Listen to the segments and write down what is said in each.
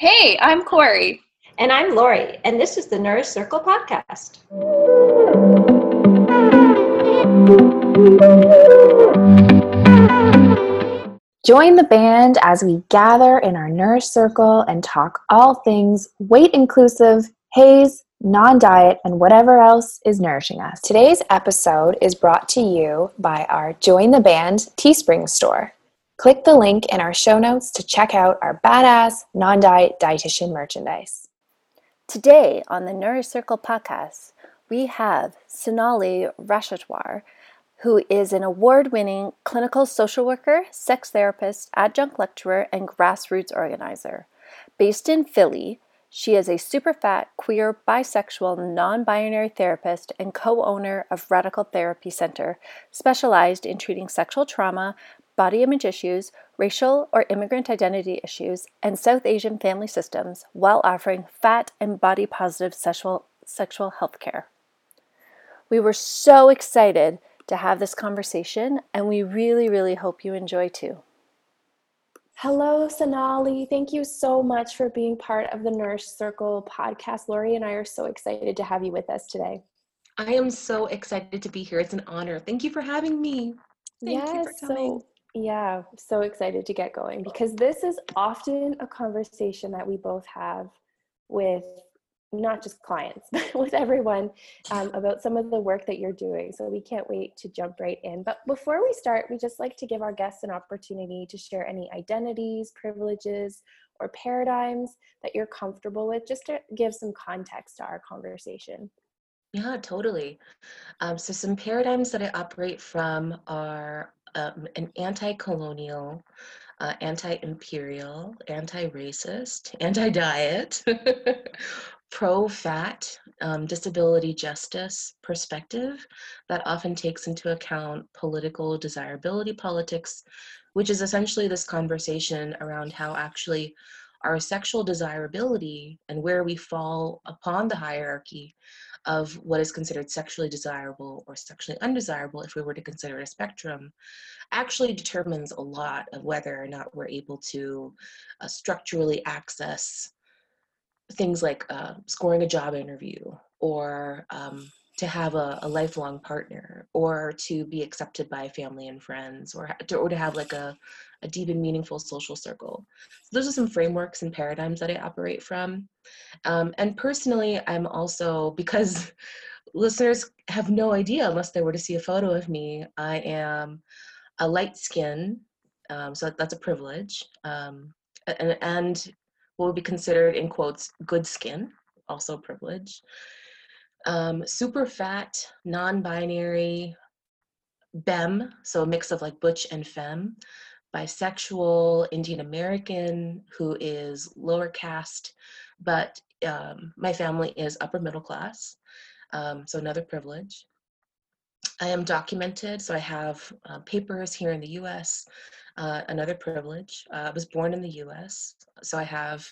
Hey, I'm Corey. And I'm Lori, and this is the Nourish Circle podcast. Join the band as we gather in our Nourish Circle and talk all things weight inclusive, HAES, non diet, and whatever else is nourishing us. Today's episode is brought to you by our Join the Band Teespring store. Click the link in our show notes to check out our badass non diet dietitian merchandise. Today on the Nourish Circle podcast, we have Sonalee Rashatwar, who is an award winning clinical social worker, sex therapist, adjunct lecturer, and grassroots organizer. Based in Philly, she is a super fat, queer, bisexual, non binary therapist and co owner of Radical Therapy Center, specialized in treating sexual trauma, body image issues, racial or immigrant identity issues, and South Asian family systems while offering fat and body positive sexual, sexual health care. We were so excited to have this conversation, and we really, really hope you enjoy too. Hello, Sonalee. Thank you so much for being part of the Nourish Circle podcast. Lori and I are so excited to have you with us today. I am so excited to be here. It's an honor. Thank you for having me. Thank yes, so yeah, so excited to get going because this is often a conversation that we both have with not just clients, but with everyone um, about some of the work that you're doing. So we can't wait to jump right in. But before we start, we just like to give our guests an opportunity to share any identities, privileges, or paradigms that you're comfortable with, just to give some context to our conversation. Yeah, totally. Um, so, some paradigms that I operate from are um, an anti-colonial, uh, anti-imperial, anti-racist, anti-diet, pro-fat, um, disability justice perspective that often takes into account political desirability politics, which is essentially this conversation around how actually our sexual desirability and where we fall upon the hierarchy of what is considered sexually desirable or sexually undesirable, if we were to consider a spectrum, actually determines a lot of whether or not we're able to uh, structurally access things like uh, scoring a job interview or um, to have a, a, lifelong partner or to be accepted by family and friends or to, or to have like a, a deep and meaningful social circle. So those are some frameworks and paradigms that I operate from. Um, and personally, I'm also, because listeners have no idea unless they were to see a photo of me, I am a light skin, um, so that's a privilege. Um, and, and what would be considered, in quotes, good skin, also privilege. Um, super fat, non binary, BEM, so a mix of like butch and femme, bisexual, Indian American, who is lower caste, but um, my family is upper middle class, um, so another privilege. I am documented, so I have uh, papers here in the US, uh, another privilege. Uh, I was born in the US, so I have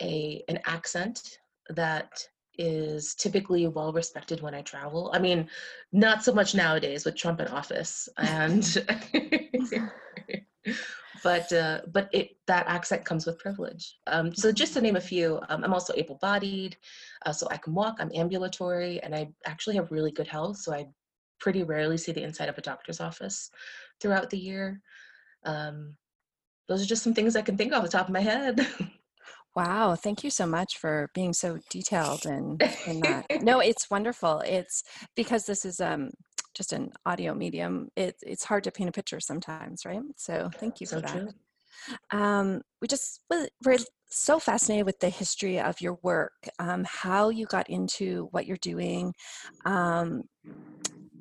a an accent that is typically well respected when I travel. I mean, not so much nowadays with Trump in office, and but uh, but it that accent comes with privilege. Um, so just to name a few, um, I'm also able-bodied, uh, so I can walk. I'm ambulatory, and I actually have really good health. So I pretty rarely see the inside of a doctor's office throughout the year. Um, those are just some things I can think of off the top of my head. Wow, thank you so much for being so detailed and in, in that. no, it's wonderful. It's because this is um just an audio medium. It, it's hard to paint a picture sometimes, right? So thank you so for that. Um, we just we're so fascinated with the history of your work, um, how you got into what you're doing, um,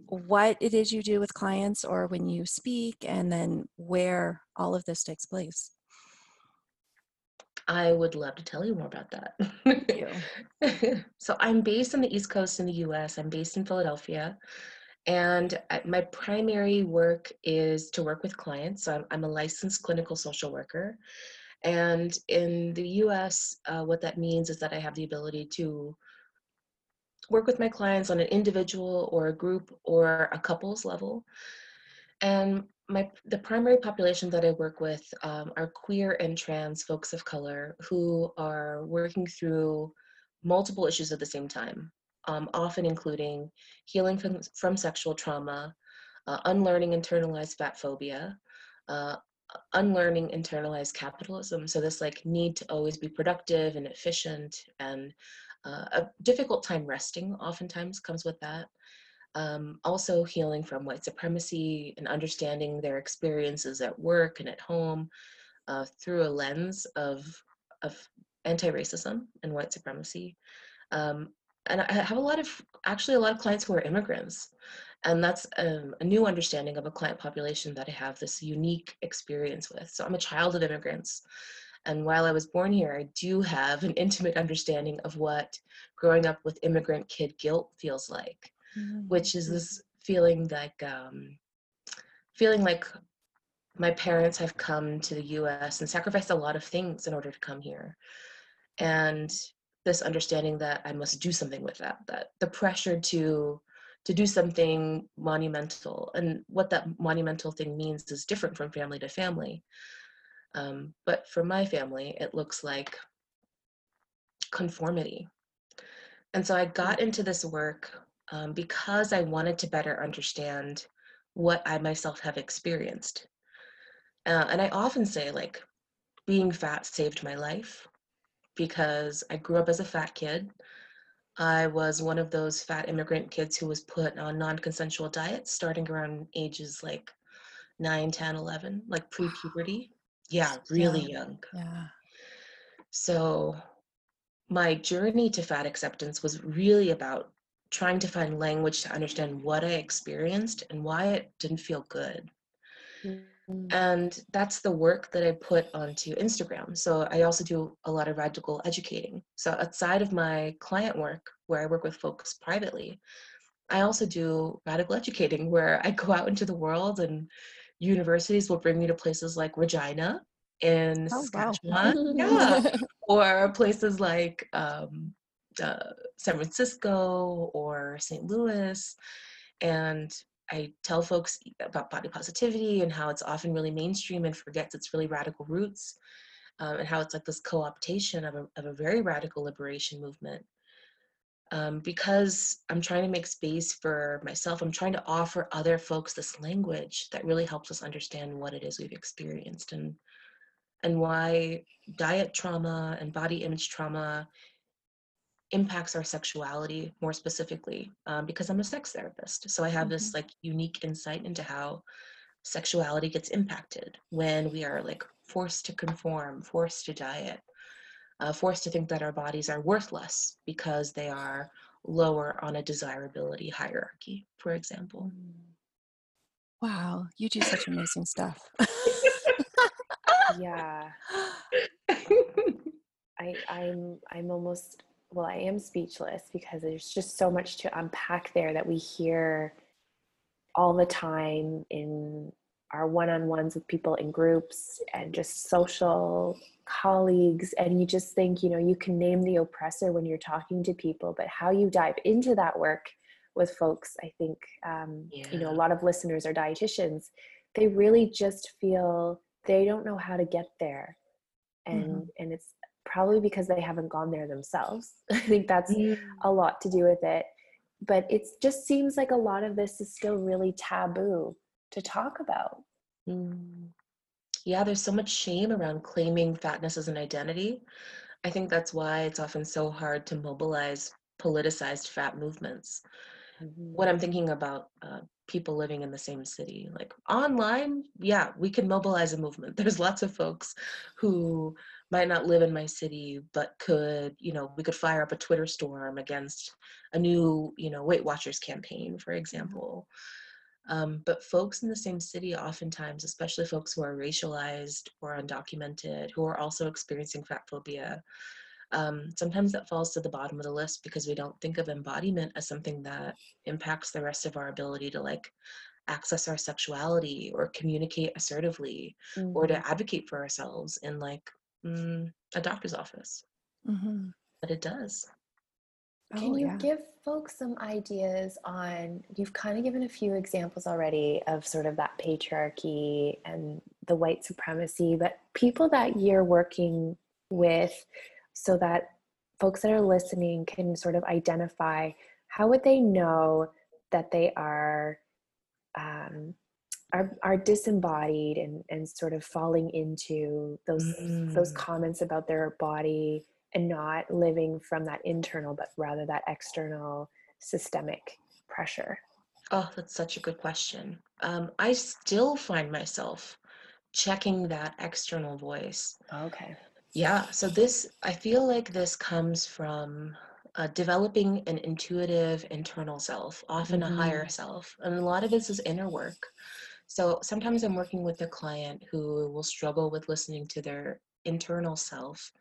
what it is you do with clients or when you speak, and then where all of this takes place. I would love to tell you more about that. so I'm based on the East Coast in the US. I'm based in Philadelphia. And my primary work is to work with clients. So I'm, I'm a licensed clinical social worker. And in the US, uh, what that means is that I have the ability to work with my clients on an individual or a group or a couples level. And my the primary population that I work with um, are queer and trans folks of color who are working through multiple issues at the same time, um, often including healing from, from sexual trauma, uh, unlearning internalized fat phobia, uh, unlearning internalized capitalism. So this like need to always be productive and efficient and uh, a difficult time resting oftentimes comes with that. Um, also healing from white supremacy and understanding their experiences at work and at home uh, through a lens of, of anti-racism and white supremacy. Um, and I have a lot of, actually a lot of clients who are immigrants. And that's um, a new understanding of a client population that I have this unique experience with. So I'm a child of immigrants. And while I was born here, I do have an intimate understanding of what growing up with immigrant kid guilt feels like mm-hmm. which is this feeling like um, feeling like my parents have come to the US and sacrificed a lot of things in order to come here. And this understanding that I must do something with that, that the pressure to to do something monumental and what that monumental thing means is different from family to family. Um, but for my family, it looks like conformity. And so I got into this work um, because I wanted to better understand what I myself have experienced. Uh, and I often say, like, being fat saved my life because I grew up as a fat kid. I was one of those fat immigrant kids who was put on non consensual diets starting around ages like 9, 10, 11, like pre puberty. Yeah, really yeah. young. Yeah. So my journey to fat acceptance was really about trying to find language to understand what I experienced and why it didn't feel good. Mm-hmm. And that's the work that I put onto Instagram. So I also do a lot of radical educating. So outside of my client work, where I work with folks privately, I also do radical educating where I go out into the world and universities will bring me to places like Regina in oh, Saskatchewan. Wow. yeah. or places like um, uh, San Francisco or St. Louis. And I tell folks about body positivity and how it's often really mainstream and forgets its really radical roots, um, and how it's like this co optation of a, of a very radical liberation movement. Um, because I'm trying to make space for myself, I'm trying to offer other folks this language that really helps us understand what it is we've experienced and and why diet trauma and body image trauma impacts our sexuality more specifically um, because i'm a sex therapist. So i have mm-hmm. this like unique insight into how sexuality gets impacted when we are like forced to conform forced to diet uh, forced to think that our bodies are worthless because they are lower on a desirability hierarchy for example. Wow you do such amazing stuff. Yeah. I, I'm I'm almost well, I am speechless because there's just so much to unpack there that we hear all the time in our one on ones with people in groups and just social colleagues. And you just think, you know, you can name the oppressor when you're talking to people, but how you dive into that work with folks, I think, um, yeah. you know, a lot of listeners are dietitians. They really just feel they don't know how to get there. And, mm-hmm. and it's probably because they haven't gone there themselves. I think that's mm. a lot to do with it. But it just seems like a lot of this is still really taboo to talk about. Mm. Yeah, there's so much shame around claiming fatness as an identity. I think that's why it's often so hard to mobilize politicized fat movements. Mm-hmm. When I'm thinking about uh, people living in the same city, like online, yeah, we can mobilize a movement. There's lots of folks who might not live in my city but could you know we could fire up a twitter storm against a new you know weight watchers campaign for mm-hmm. example um, but folks in the same city oftentimes especially folks who are racialized or undocumented who are also experiencing fat phobia um, sometimes that falls to the bottom of the list because we don't think of embodiment as something that impacts the rest of our ability to like access our sexuality or communicate assertively mm-hmm. or to mm-hmm. advocate for ourselves in like mm, a doctor's office. Mm-hmm. But it does. Can Oh, you yeah. give folks some ideas on? You've kind of given a few examples already of sort of that patriarchy and the white supremacy, but people that you're working with so that folks that are listening can sort of identify how would they know that they are um, are, are disembodied and, and sort of falling into those those Mm. comments about their body and not living from that internal but rather that external systemic pressure Oh, that's such a good question. Um, I still find myself checking that external voice. okay Yeah, so this, I feel like this comes from uh, developing an intuitive internal self, often Mhm. a higher self. And a lot of this is inner work. So sometimes I'm working with a client who will struggle with listening to their internal self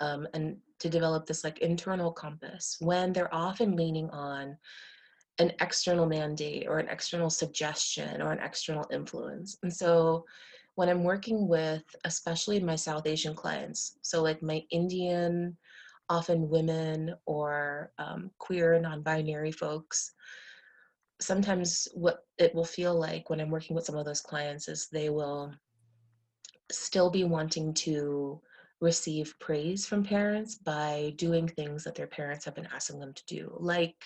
um, and to develop this like internal compass when they're often leaning on an external mandate or an external suggestion or an external influence. And so when I'm working with, especially my South Asian clients, so like my Indian, often women or um, queer, non binary folks, sometimes what it will feel like when I'm working with some of those clients is they will still be wanting to receive praise from parents by doing things that their parents have been asking them to do, like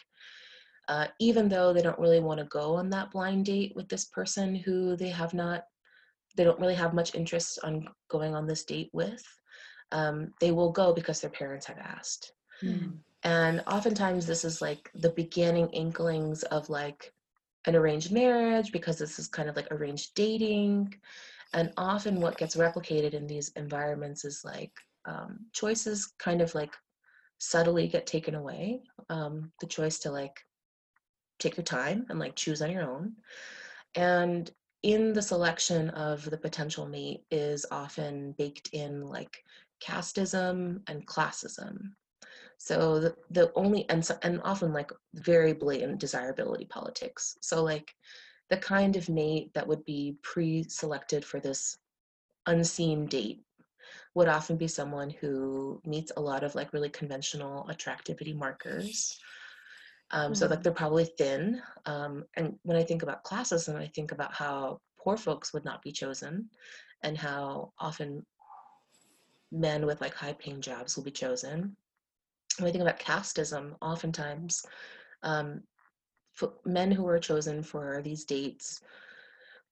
uh, even though they don't really want to go on that blind date with this person who they have not they don't really have much interest on going on this date with um, they will go because their parents have asked and oftentimes this is like the beginning inklings of like an arranged marriage because this is kind of like arranged dating and often what gets replicated in these environments is like um, choices kind of like subtly get taken away um, the choice to like take your time and like choose on your own. And in the selection of the potential mate is often baked in like casteism and classism. So the, the only and so, and often like very blatant desirability politics. So like the kind of mate that would be pre-selected for this unseen date would often be someone who meets a lot of like really conventional attractivity markers um, So like Mm. they're probably thin. Um, and when I think about classism, I think about how poor folks would not be chosen, and how often men with like high paying jobs will be chosen. When I think about casteism, oftentimes um, men who are chosen for these dates,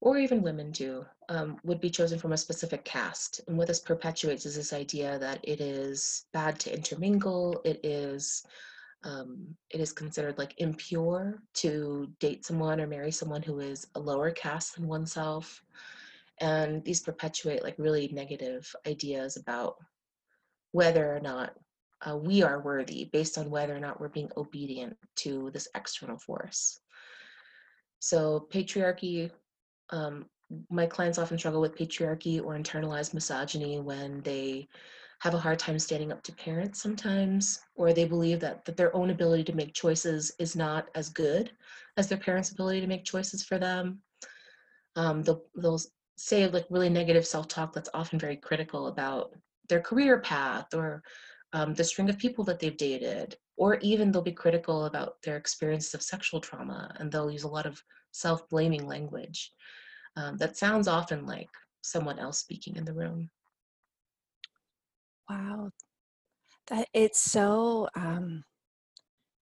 or even women too, um, would be chosen from a specific caste. And what this perpetuates is this idea that it is bad to intermingle. It is um, it is considered like impure to date someone or marry someone who is a lower caste than oneself. And these perpetuate like really negative ideas about whether or not uh, we are worthy based on whether or not we're being obedient to this external force. So, patriarchy, um, my clients often struggle with patriarchy or internalized misogyny when they have a hard time standing up to parents sometimes, or they believe that, that their own ability to make choices is not as good as their parents' ability to make choices for them. Um, they'll, they'll say like really negative self-talk that's often very critical about their career path or um, the string of people that they've dated, or even they'll be critical about their experiences of sexual trauma, and they'll use a lot of self-blaming language. Um, that sounds often like someone else speaking in the room. Wow. That it's so um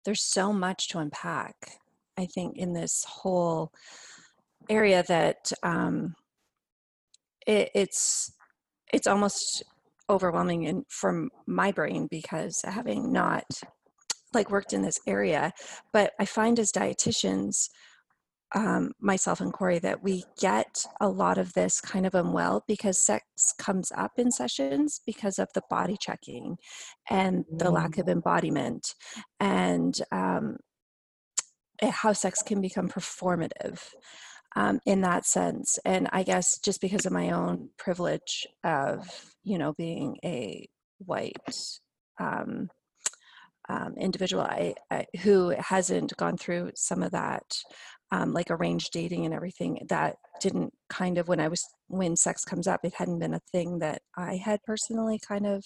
there's so much to unpack, I think, in this whole area that um it, it's it's almost overwhelming in from my brain because having not like worked in this area, but I find as dietitians, um, myself and Corey, that we get a lot of this kind of unwell because sex comes up in sessions because of the body checking and the lack of embodiment and um, eh, how sex can become performative um, in that sense. And I guess just because of my own privilege of, you know, being a white um, um, individual I, I, who hasn't gone through some of that, um, like arranged dating and everything, that didn't kind of when I was when sex comes up, it hadn't been a thing that I had personally kind of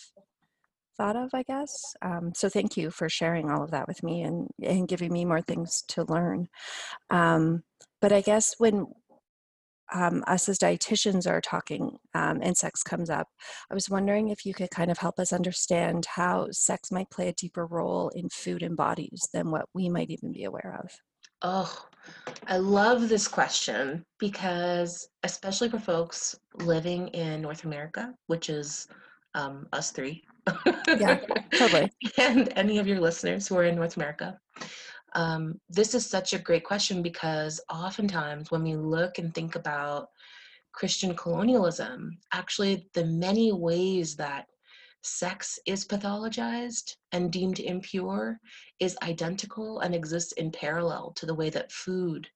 thought of, I guess. Um, so thank you for sharing all of that with me and, and giving me more things to learn. Um, but I guess when um, us as dietitians are talking um, and sex comes up, I was wondering if you could kind of help us understand how sex might play a deeper role in food and bodies than what we might even be aware of. Oh, I love this question because, especially for folks living in North America, which is um, us three. Yeah, totally. and any of your listeners who are in North America. Um, this is such a great question because oftentimes when we look and think about Christian colonialism, actually, the many ways that sex is pathologized and deemed impure is identical and exists in parallel to the way that food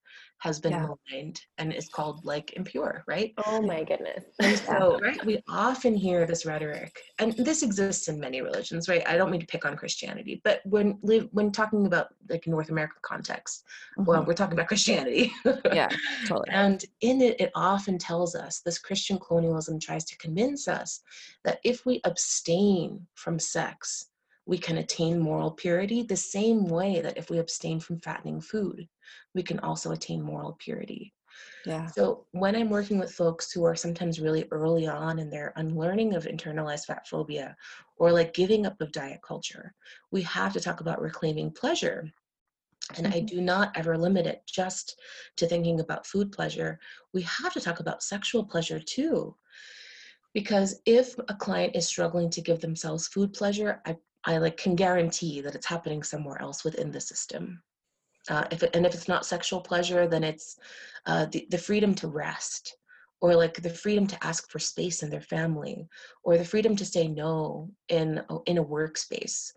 has been Yeah. maligned and is called like impure, right? Oh my goodness. And so, right, we often hear this rhetoric, and this exists in many religions, right? I don't mean to pick on Christianity, but when live when talking about like North American context, well, Mhm. we're talking about Christianity. Yeah, totally. And in it, it often tells us this Christian colonialism tries to convince us that if we abstain from sex, we can attain moral purity the same way that if we abstain from fattening food, we can also attain moral purity. Yeah. So when I'm working with folks who are sometimes really early on in their unlearning of internalized fat phobia or like giving up of diet culture, we have to talk about reclaiming pleasure. And I Mhm. do not ever limit it just to thinking about food pleasure. We have to talk about sexual pleasure too. Because if a client is struggling to give themselves food pleasure, I, I like can guarantee that it's happening somewhere else within the system. Uh, if it, and if it's not sexual pleasure, then it's uh, the, the freedom to rest or like the freedom to ask for space in their family or the freedom to say no in, in a workspace,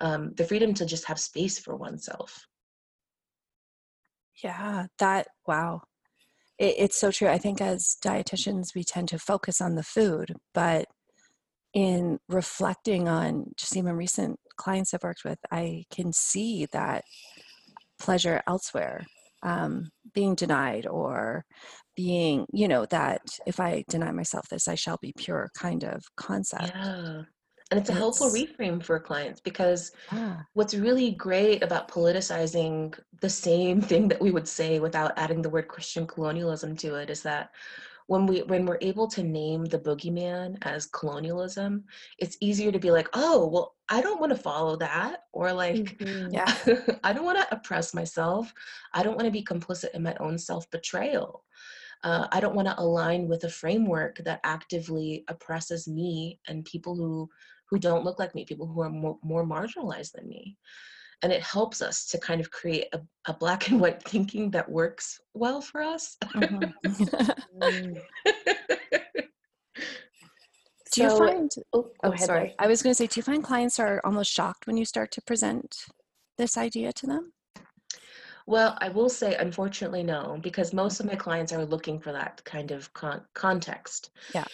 um, the freedom to just have space for oneself. Yeah, that, wow. It, it's so true. I think as dietitians, we tend to focus on the food, but in reflecting on just even recent clients I've worked with, I can see that pleasure elsewhere um, being denied or being, you know, that if I deny myself this, I shall be pure kind of concept. Yeah. And it's a helpful reframe for clients because Yeah. what's really great about politicizing the same thing that we would say without adding the word Christian colonialism to it is that when we when we're able to name the boogeyman as colonialism, it's easier to be like, oh, well, I don't want to follow that, or like, Mhm. Yeah. I don't want to oppress myself. I don't want to be complicit in my own self betrayal. Uh, I don't want to align with a framework that actively oppresses me and people who who don't look like me, people who are more, more marginalized than me. And it helps us to kind of create a, a black and white thinking that works well for us. Mhm. Mm. do you So- find, Oh, oh, ahead, sorry. Lori. I was going to say, do you find clients are almost shocked when you start to present this idea to them? Well, I will say, unfortunately, no, because most of my clients are looking for that kind of con- context. Yeah.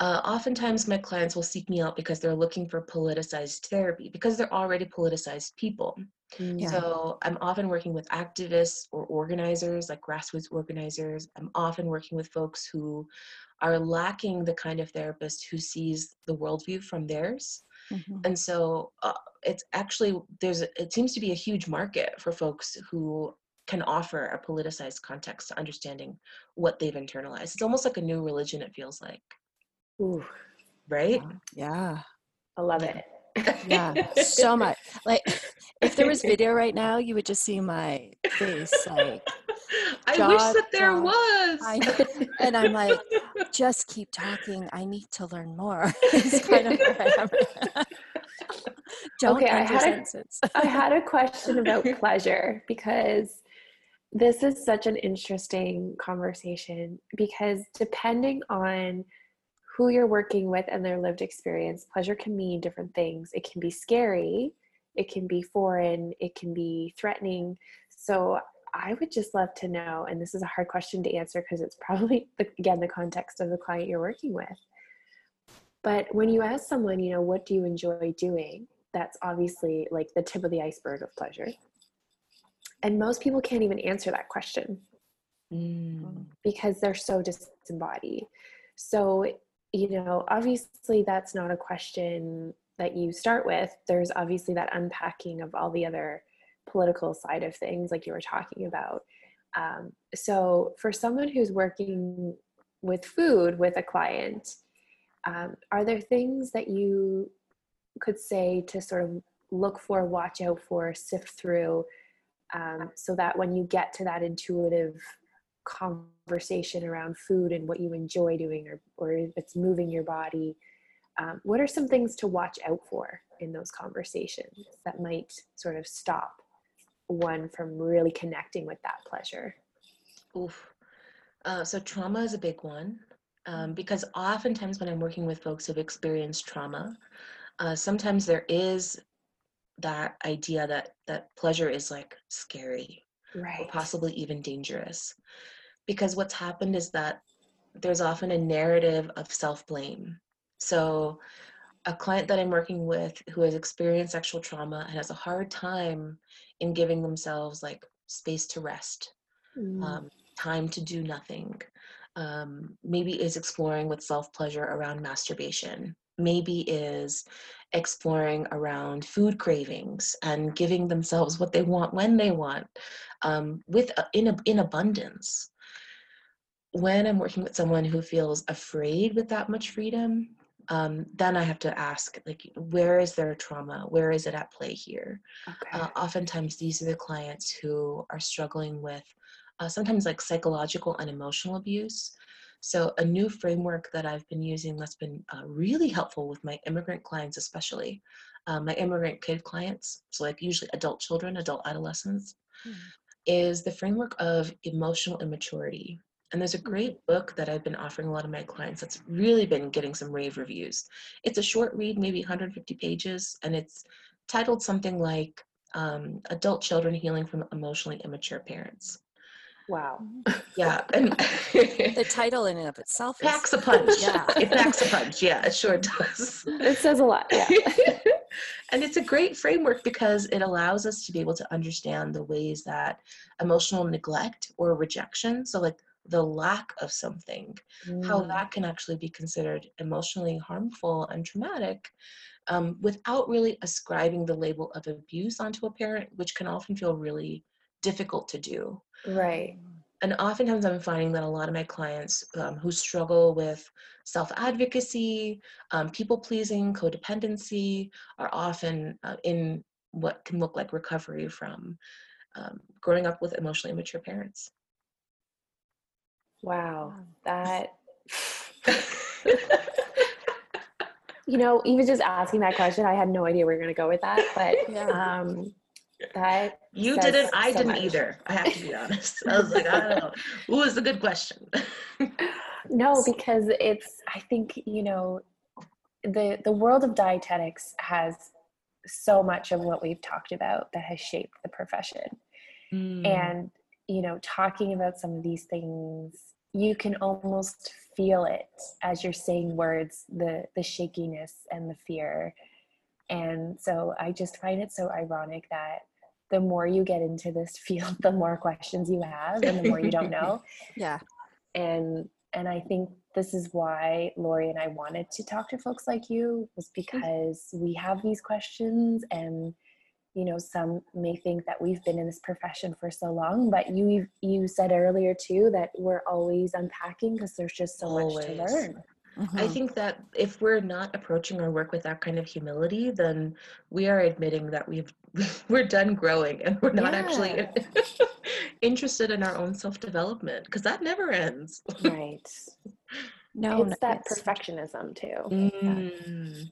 Uh, oftentimes, my clients will seek me out because they're looking for politicized therapy because they're already politicized people. Mm. Yeah. So I'm often working with activists or organizers, like grassroots organizers. I'm often working with folks who are lacking the kind of therapist who sees the worldview from theirs. Mhm. And so uh, it's actually there's it seems to be a huge market for folks who can offer a politicized context to understanding what they've internalized. It's almost like a new religion. It feels like, Ooh, right? Yeah. I love it. Yeah. so much. Like, if there was video right now, you would just see my face. Like, I jaw wish that there drop. was. I- and I'm like, just keep talking. I need to learn more. it's kind of where Don't Okay, I had a-. I had a question about pleasure because this is such an interesting conversation because depending on who you're working with and their lived experience, pleasure can mean different things. It can be scary, it can be foreign, it can be threatening. So I would just love to know, and this is a hard question to answer because it's probably, again, the context of the client you're working with. But when you ask someone, you know, what do you enjoy doing? That's obviously like the tip of the iceberg of pleasure. And most people can't even answer that question Mm. because they're so disembodied. So, you know, obviously that's not a question that you start with, there's obviously that unpacking of all the other political side of things, like you were talking about. Um, so, for someone who's working with food with a client, um, are there things that you could say to sort of look for, watch out for, sift through, um, so that when you get to that intuitive conversation around food and what you enjoy doing, or, or if it's moving your body, um, what are some things to watch out for in those conversations that might sort of stop one from really connecting with that pleasure? Oof. Uh, so trauma is a big one um, because oftentimes when I'm working with folks who've experienced trauma, uh, sometimes there is that idea that that pleasure is like scary right. or possibly even dangerous. Because what's happened is that there's often a narrative of self-blame. So a client that i'm working with who has experienced sexual trauma and has a hard time in giving themselves like space to rest mm. um, time to do nothing um, maybe is exploring with self-pleasure around masturbation maybe is exploring around food cravings and giving themselves what they want when they want um, with uh, in, in abundance. When i'm working with someone who feels afraid with that much freedom um, then i have to ask like where is their trauma? Where is it at play here? Okay. uh, oftentimes these are the clients who are struggling with uh, sometimes like psychological and emotional abuse so, a new framework that I've been using that's been uh, really helpful with my immigrant clients, especially um, my immigrant kid clients, so like usually adult children, adult adolescents, mm. is the framework of emotional immaturity. And there's a great book that I've been offering a lot of my clients that's really been getting some rave reviews. It's a short read, maybe 150 pages, and it's titled something like um, Adult Children Healing from Emotionally Immature Parents. Wow. Yeah. And the title in and of itself is, packs a punch. Yeah. It packs a punch. Yeah, it sure does. It says a lot. Yeah. and it's a great framework because it allows us to be able to understand the ways that emotional neglect or rejection, so like the lack of something, mm. how that can actually be considered emotionally harmful and traumatic um, without really ascribing the label of abuse onto a parent, which can often feel really difficult to do. Right. And oftentimes I'm finding that a lot of my clients um, who struggle with self advocacy, um, people pleasing, codependency are often uh, in what can look like recovery from um, growing up with emotionally immature parents. Wow, that. you know, even just asking that question, I had no idea where we were going to go with that. But yeah. um, that you didn't. I so didn't much. either. I have to be honest. I was like, I don't know. Ooh, was a good question. no, because it's. I think you know, the the world of dietetics has so much of what we've talked about that has shaped the profession, mm. and you know, talking about some of these things, you can almost feel it as you're saying words. The the shakiness and the fear. And so I just find it so ironic that the more you get into this field, the more questions you have and the more you don't know. yeah. And and I think this is why Lori and I wanted to talk to folks like you was mm. because we have these questions and you know some may think that we've been in this profession for so long but you you said earlier too that we're always unpacking because there's just so always. much to learn Mm-hmm. I think that if we're not approaching our work with that kind of humility, then we are admitting that we've we're done growing and we're not yeah. actually interested in our own self-development because that never ends. Right. No, it's that it's... perfectionism too. Mm.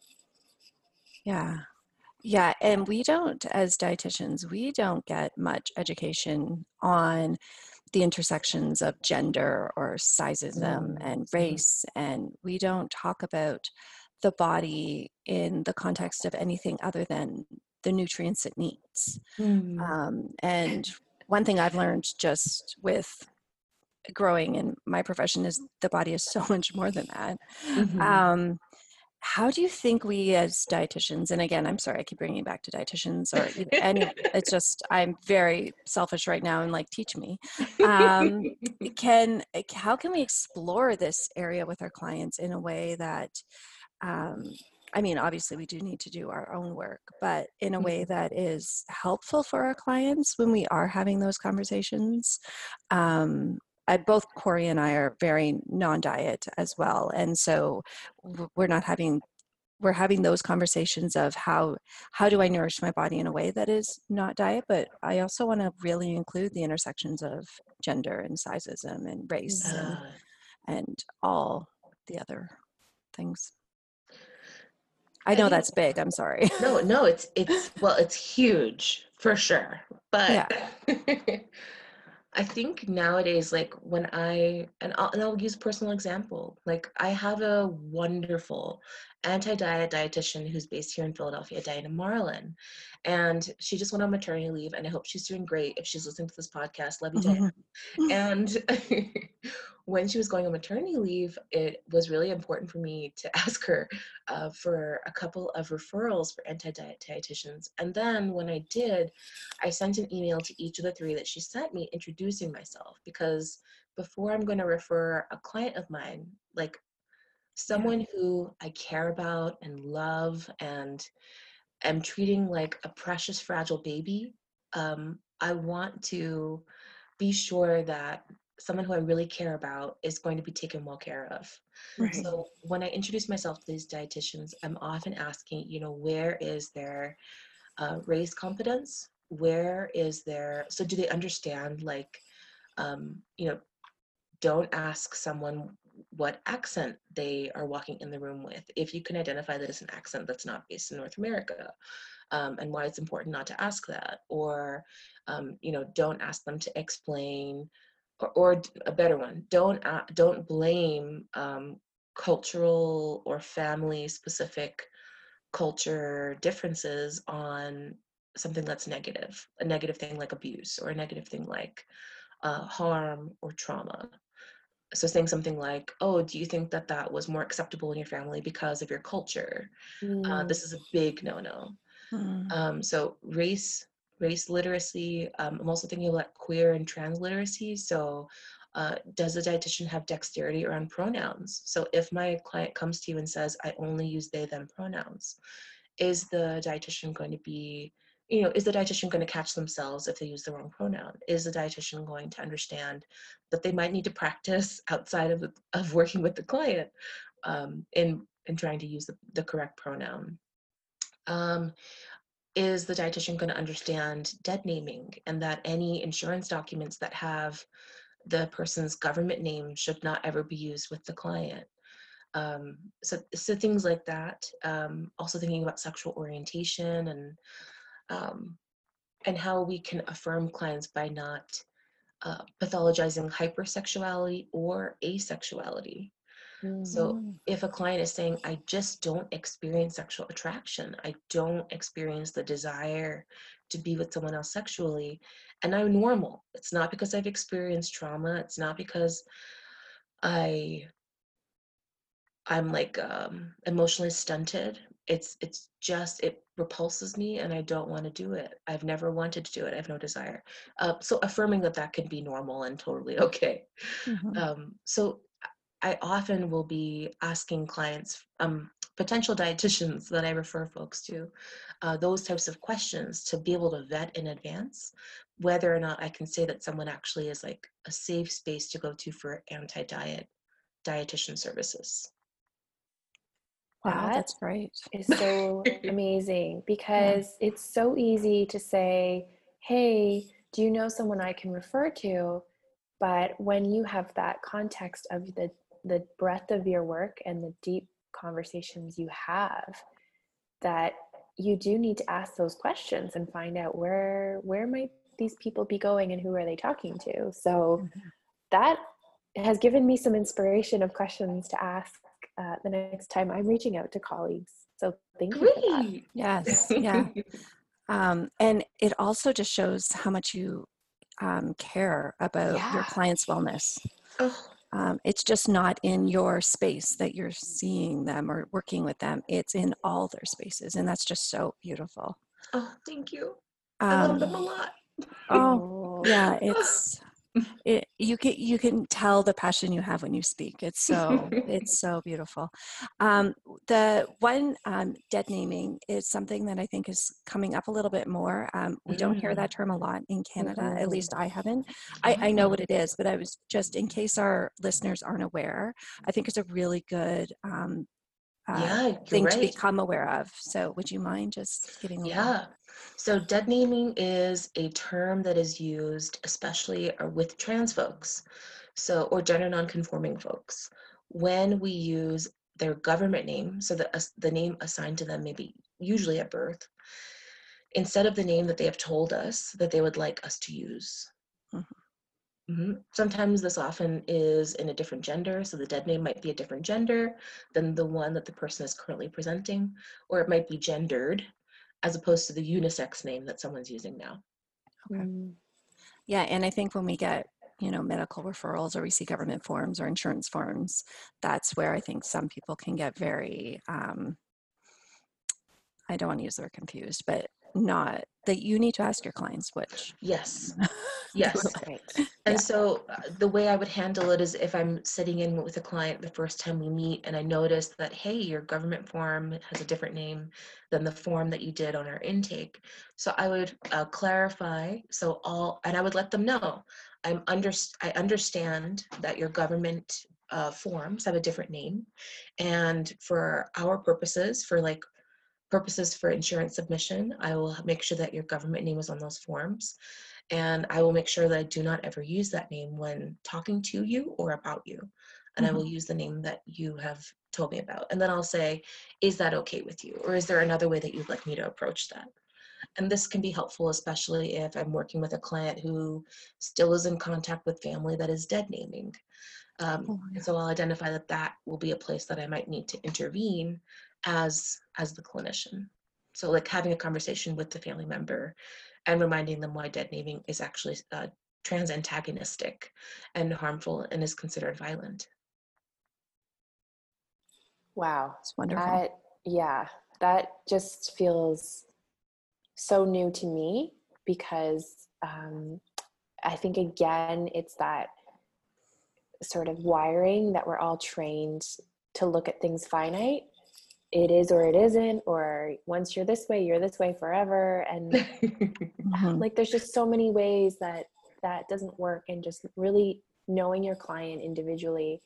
Yeah. Yeah, and we don't as dietitians, we don't get much education on the intersections of gender or sizeism mm-hmm. and race, and we don't talk about the body in the context of anything other than the nutrients it needs. Mm-hmm. Um, and one thing I've learned just with growing in my profession is the body is so much more than that. Mm-hmm. Um, how do you think we as dietitians and again i'm sorry i keep bringing it back to dietitians or any it's just i'm very selfish right now and like teach me um, can how can we explore this area with our clients in a way that um, I mean, obviously, we do need to do our own work, but in a way Mm-hmm. that is helpful for our clients when we are having those conversations. Um, I, both Corey and I are very non-diet as well, and so we're not having we're having those conversations of how how do I nourish my body in a way that is not diet, but I also want to really include the intersections of gender and sizeism and race and and all the other things. I I know think- that's big. I'm sorry. no, no, it's it's well, it's huge for sure. But Yeah. I think nowadays, like when I and I'll, and I'll use personal example. Like I have a wonderful anti-diet dietitian who's based here in Philadelphia, Diana Marlin, and she just went on maternity leave, and I hope she's doing great. If she's listening to this podcast, love you, Diana. And when she was going on maternity leave, it was really important for me to ask her uh, for a couple of referrals for anti-diet dietitians. And then when I did, I sent an email to each of the three that she sent me introducing myself because before I'm going to refer a client of mine, like someone who I care about and love and am treating like a precious, fragile baby, um, I want to be sure that someone who I really care about is going to be taken well care of. Right. So when I introduce myself to these dietitians, I'm often asking, you know, where is their uh, race competence? Where is their, so do they understand, like, um, you know, don't ask someone what accent they are walking in the room with if you can identify that it's an accent that's not based in North America. Um, and why it's important not to ask that, or um, you know, don't ask them to explain, or, or a better one, don't a- don't blame um, cultural or family specific culture differences on something that's negative, a negative thing like abuse, or a negative thing like uh, harm or trauma. So saying something like, "Oh, do you think that that was more acceptable in your family because of your culture?" Uh, Mm, this is a big no-no. Mm. Um, so race, race literacy. Um, I'm also thinking about queer and trans literacy. So uh, does a dietitian have dexterity around pronouns? So if my client comes to you and says, I only use they, them pronouns, is the dietitian going to be, you know, is the dietitian going to catch themselves if they use the wrong pronoun? Is the dietitian going to understand that they might need to practice outside of, of working with the client um, in, in trying to use the, the correct pronoun? Um, is the dietitian going to understand dead naming and that any insurance documents that have the person's government name should not ever be used with the client? Um, so, so things like that. Um, also thinking about sexual orientation and um, and how we can affirm clients by not uh, pathologizing hypersexuality or asexuality. mm, So if a client is saying, I just don't experience sexual attraction, I don't experience the desire to be with someone else sexually, and I'm normal. It's not because I've experienced trauma. It's not because I I'm like um, emotionally stunted. It's it's just it repulses me, and I don't want to do it. I've never wanted to do it. I have no desire. Uh, so affirming that that can be normal and totally okay. Mhm. Um, so I often will be asking clients, um, potential dietitians that I refer folks to, uh, those types of questions to be able to vet in advance whether or not I can say that someone actually is like a safe space to go to for anti-diet dietitian services. Wow, That that's great. is so amazing because it's so easy to say, Hey, do you know someone I can refer to? But when you have that context of the, the breadth of your work and the deep conversations you have, that you do need to ask those questions and find out where where might these people be going and who are they talking to. So Mhm. that has given me some inspiration of questions to ask uh, the next time I'm reaching out to colleagues. So thank you. Great. Yes, yeah. Um, and it also just shows how much you um, care about your client's wellness. oh, Um, it's just not in your space that you're seeing them or working with them. It's in all their spaces, and that's just so beautiful. oh, thank you. I love them a Um, lot. oh, yeah, it's it, you can you can tell the passion you have when you speak. It's so it's so beautiful. Um, the one um, dead naming is something that I think is coming up a little bit more. Um, we don't hear Mm. that term a lot in Canada. At least I haven't. I, I know Ah. what it is, but I was just in case our listeners aren't aware. I think it's a really good um, uh, yeah, thing to become aware of. So, would you mind just giving a little- Yeah. So dead naming is a term that is used especially uh, with trans folks, so or gender nonconforming folks. When we use their government name, so the as- the name assigned to them maybe usually at birth, instead of the name that they have told us that they would like us to use. Mhm. Mhm. Sometimes this often is in a different gender, so the dead name might be a different gender than the one that the person is currently presenting, or it might be gendered as opposed to the unisex name that someone's using now. Mm. Yeah, and I think when we get, you know, medical referrals or we see government forms or insurance forms, that's where I think some people can get very, um, I don't want to use the word confused, but not that you need to ask your clients which. Yes, yes. Right. And Yeah. so uh, the way I would handle it is if I'm sitting in with a client the first time we meet and I notice that, hey, your government form has a different name than the form that you did on our intake. So I would uh, clarify. So all, and I would let them know, I'm under, I understand that your government uh, forms have a different name. And for our purposes, for like purposes for insurance submission, I will make sure that your government name is on those forms. And I will make sure that I do not ever use that name when talking to you or about you. And I will use the name that you have told me about. And then I'll say, is that okay with you? Or is there another way that you'd like me to approach that? And this can be helpful, especially if I'm working with a client who still is in contact with family that is dead naming. Um, Oh, and so I'll identify that that will be a place that I might need to intervene as as the clinician. So like having a conversation with the family member and reminding them why dead naming is actually uh, trans antagonistic and harmful and is considered violent. Wow. It's wonderful. That, yeah, that just feels so new to me because um, I think, again, it's that sort of wiring that we're all trained to look at things finite. It is or it isn't, or once you're this way, you're this way forever. And Mhm. like there's just so many ways that that doesn't work and just really knowing your client individually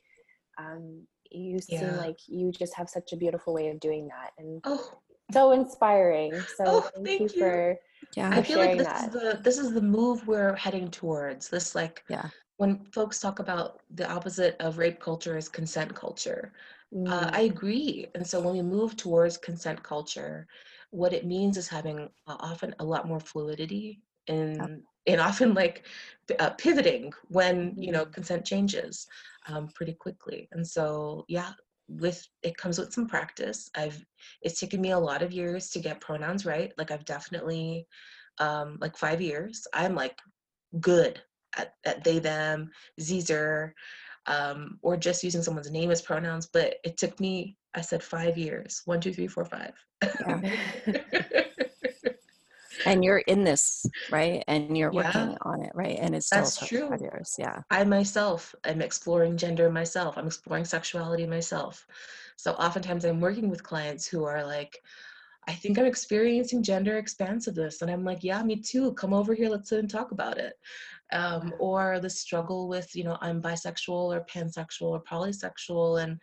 um, you seem like you just have such a beautiful way of doing that and oh, so inspiring so Oh, thank, thank you you. for Yeah. I feel like this that. is the this is the move we're heading towards. This like Yeah. when folks talk about the opposite of rape culture is consent culture. Uh, Mm, I agree. And so when we move towards consent culture, what it means is having uh, often a lot more fluidity and and often like uh, pivoting when you know consent changes um, pretty quickly. And so yeah, with it comes with some practice. I've it's taken me a lot of years to get pronouns right. Like I've definitely um, like five years. I'm like good at, at they them, Zer um, or just using someone's name as pronouns. But it took me, I said five years. One, two, three, four, five. And you're in this, right? And you're Yeah. working on it, right? And it's still That's true. five years. Yeah. I myself am exploring gender myself. I'm exploring sexuality myself. So oftentimes I'm working with clients who are like, I think I'm experiencing gender expansiveness. And I'm like, yeah, me too. Come over here. Let's sit and talk about it. Um, or the struggle with, you know, I'm bisexual or pansexual or polysexual and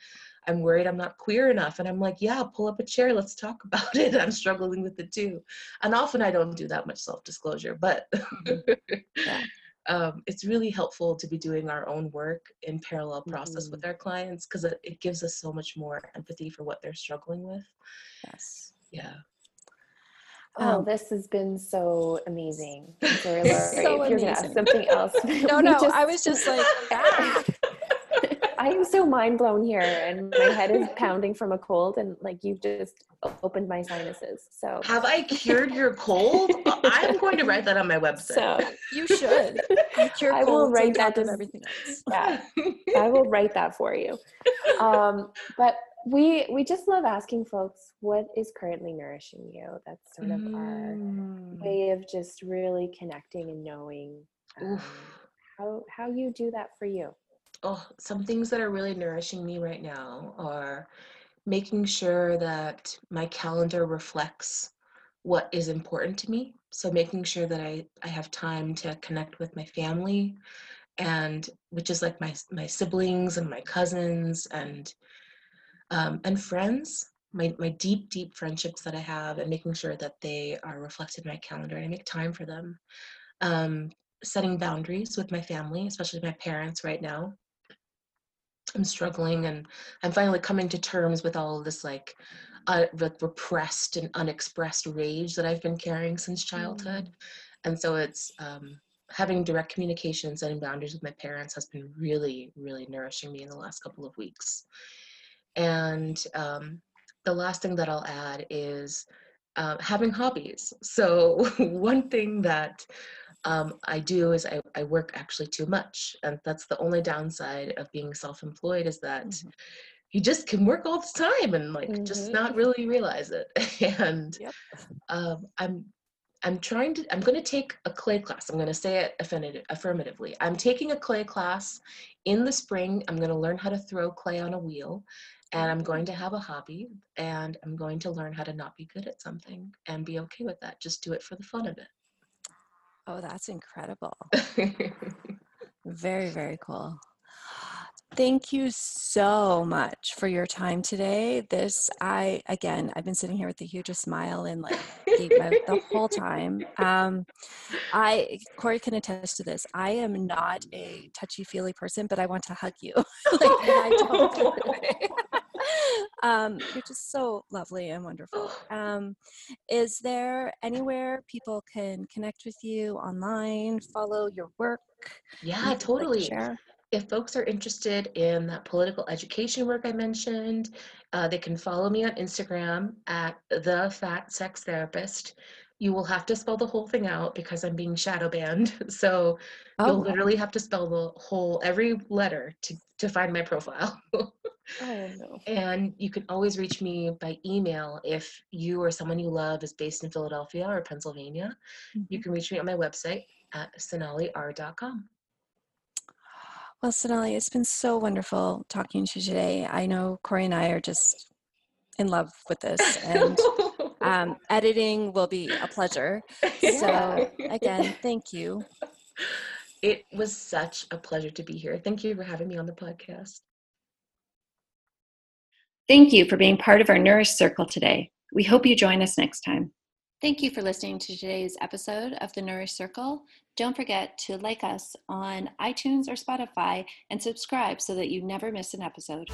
I'm worried I'm not queer enough. And I'm like, yeah, pull up a chair. Let's talk about it. I'm struggling with it too. And often I don't do that much self disclosure, but Yeah. um, it's really helpful to be doing our own work in parallel process with our clients because it, it gives us so much more empathy for what they're struggling with. Yes. Yeah. Oh Um, this has been so amazing sorry Lori, so if you're gonna ask amazing. something else No, no. I was just like, ah. I am so mind blown here, and my head is pounding from a cold, and like you've just opened my sinuses. So, Have I cured your cold? I'm going to write that on my website. so you should. You I will write that of everything else. yeah, I will write that for you. Um, but we we just love asking folks what is currently nourishing you. That's sort of our Mm. way of just really connecting and knowing um, how how you do that for you oh some things that are really nourishing me right now are making sure that my calendar reflects what is important to me so making sure that i i have time to connect with my family and which is like my my siblings and my cousins and um, and friends my my deep deep friendships that i have and making sure that they are reflected in my calendar and i make time for them. Um, setting boundaries with my family especially my parents right now. I'm struggling and i'm finally coming to terms with all of this like uh, repressed and unexpressed rage that i've been carrying since childhood. Mm. and so it's um, having direct communication and setting boundaries with my parents has been really really nourishing me in the last couple of weeks and um, the last thing that I'll add is uh, having hobbies. So one thing that um, I do is I, I work actually too much, and that's the only downside of being self-employed is that mm-hmm. you just can work all the time and like mm-hmm. just not really realize it. and yep. um, I'm I'm trying to, I'm going to take a clay class. I'm going to say it affirmatively. I'm taking a clay class in the spring. I'm going to learn how to throw clay on a wheel and I'm going to have a hobby and I'm going to learn how to not be good at something and be okay with that. Just do it for the fun of it. Oh, that's incredible. very, very cool. Thank you so much for your time today. This, I, again, I've been sitting here with the hugest smile and like the whole time. Um, I, Corey can attest to this. I am not a touchy feely person, but I want to hug you. like, I don't um, you're just so lovely and wonderful. Um, is there anywhere people can connect with you online, follow your work? Yeah, totally. Like if folks are interested in that political education work I mentioned, uh, they can follow me on Instagram at the Fat Sex Therapist. You will have to spell the whole thing out because I'm being shadow banned. So oh. you'll literally have to spell the whole every letter to to find my profile. Oh, no. And you can always reach me by email if you or someone you love is based in Philadelphia or Pennsylvania. Mm-hmm. You can reach me on my website at sonalir.com. Well, Sonalee, it's been so wonderful talking to you today. I know Corey and I are just in love with this, and um, editing will be a pleasure. So, again, thank you. It was such a pleasure to be here. Thank you for having me on the podcast. Thank you for being part of our Nourish Circle today. We hope you join us next time. Thank you for listening to today's episode of the Nourish Circle. Don't forget to like us on iTunes or Spotify and subscribe so that you never miss an episode.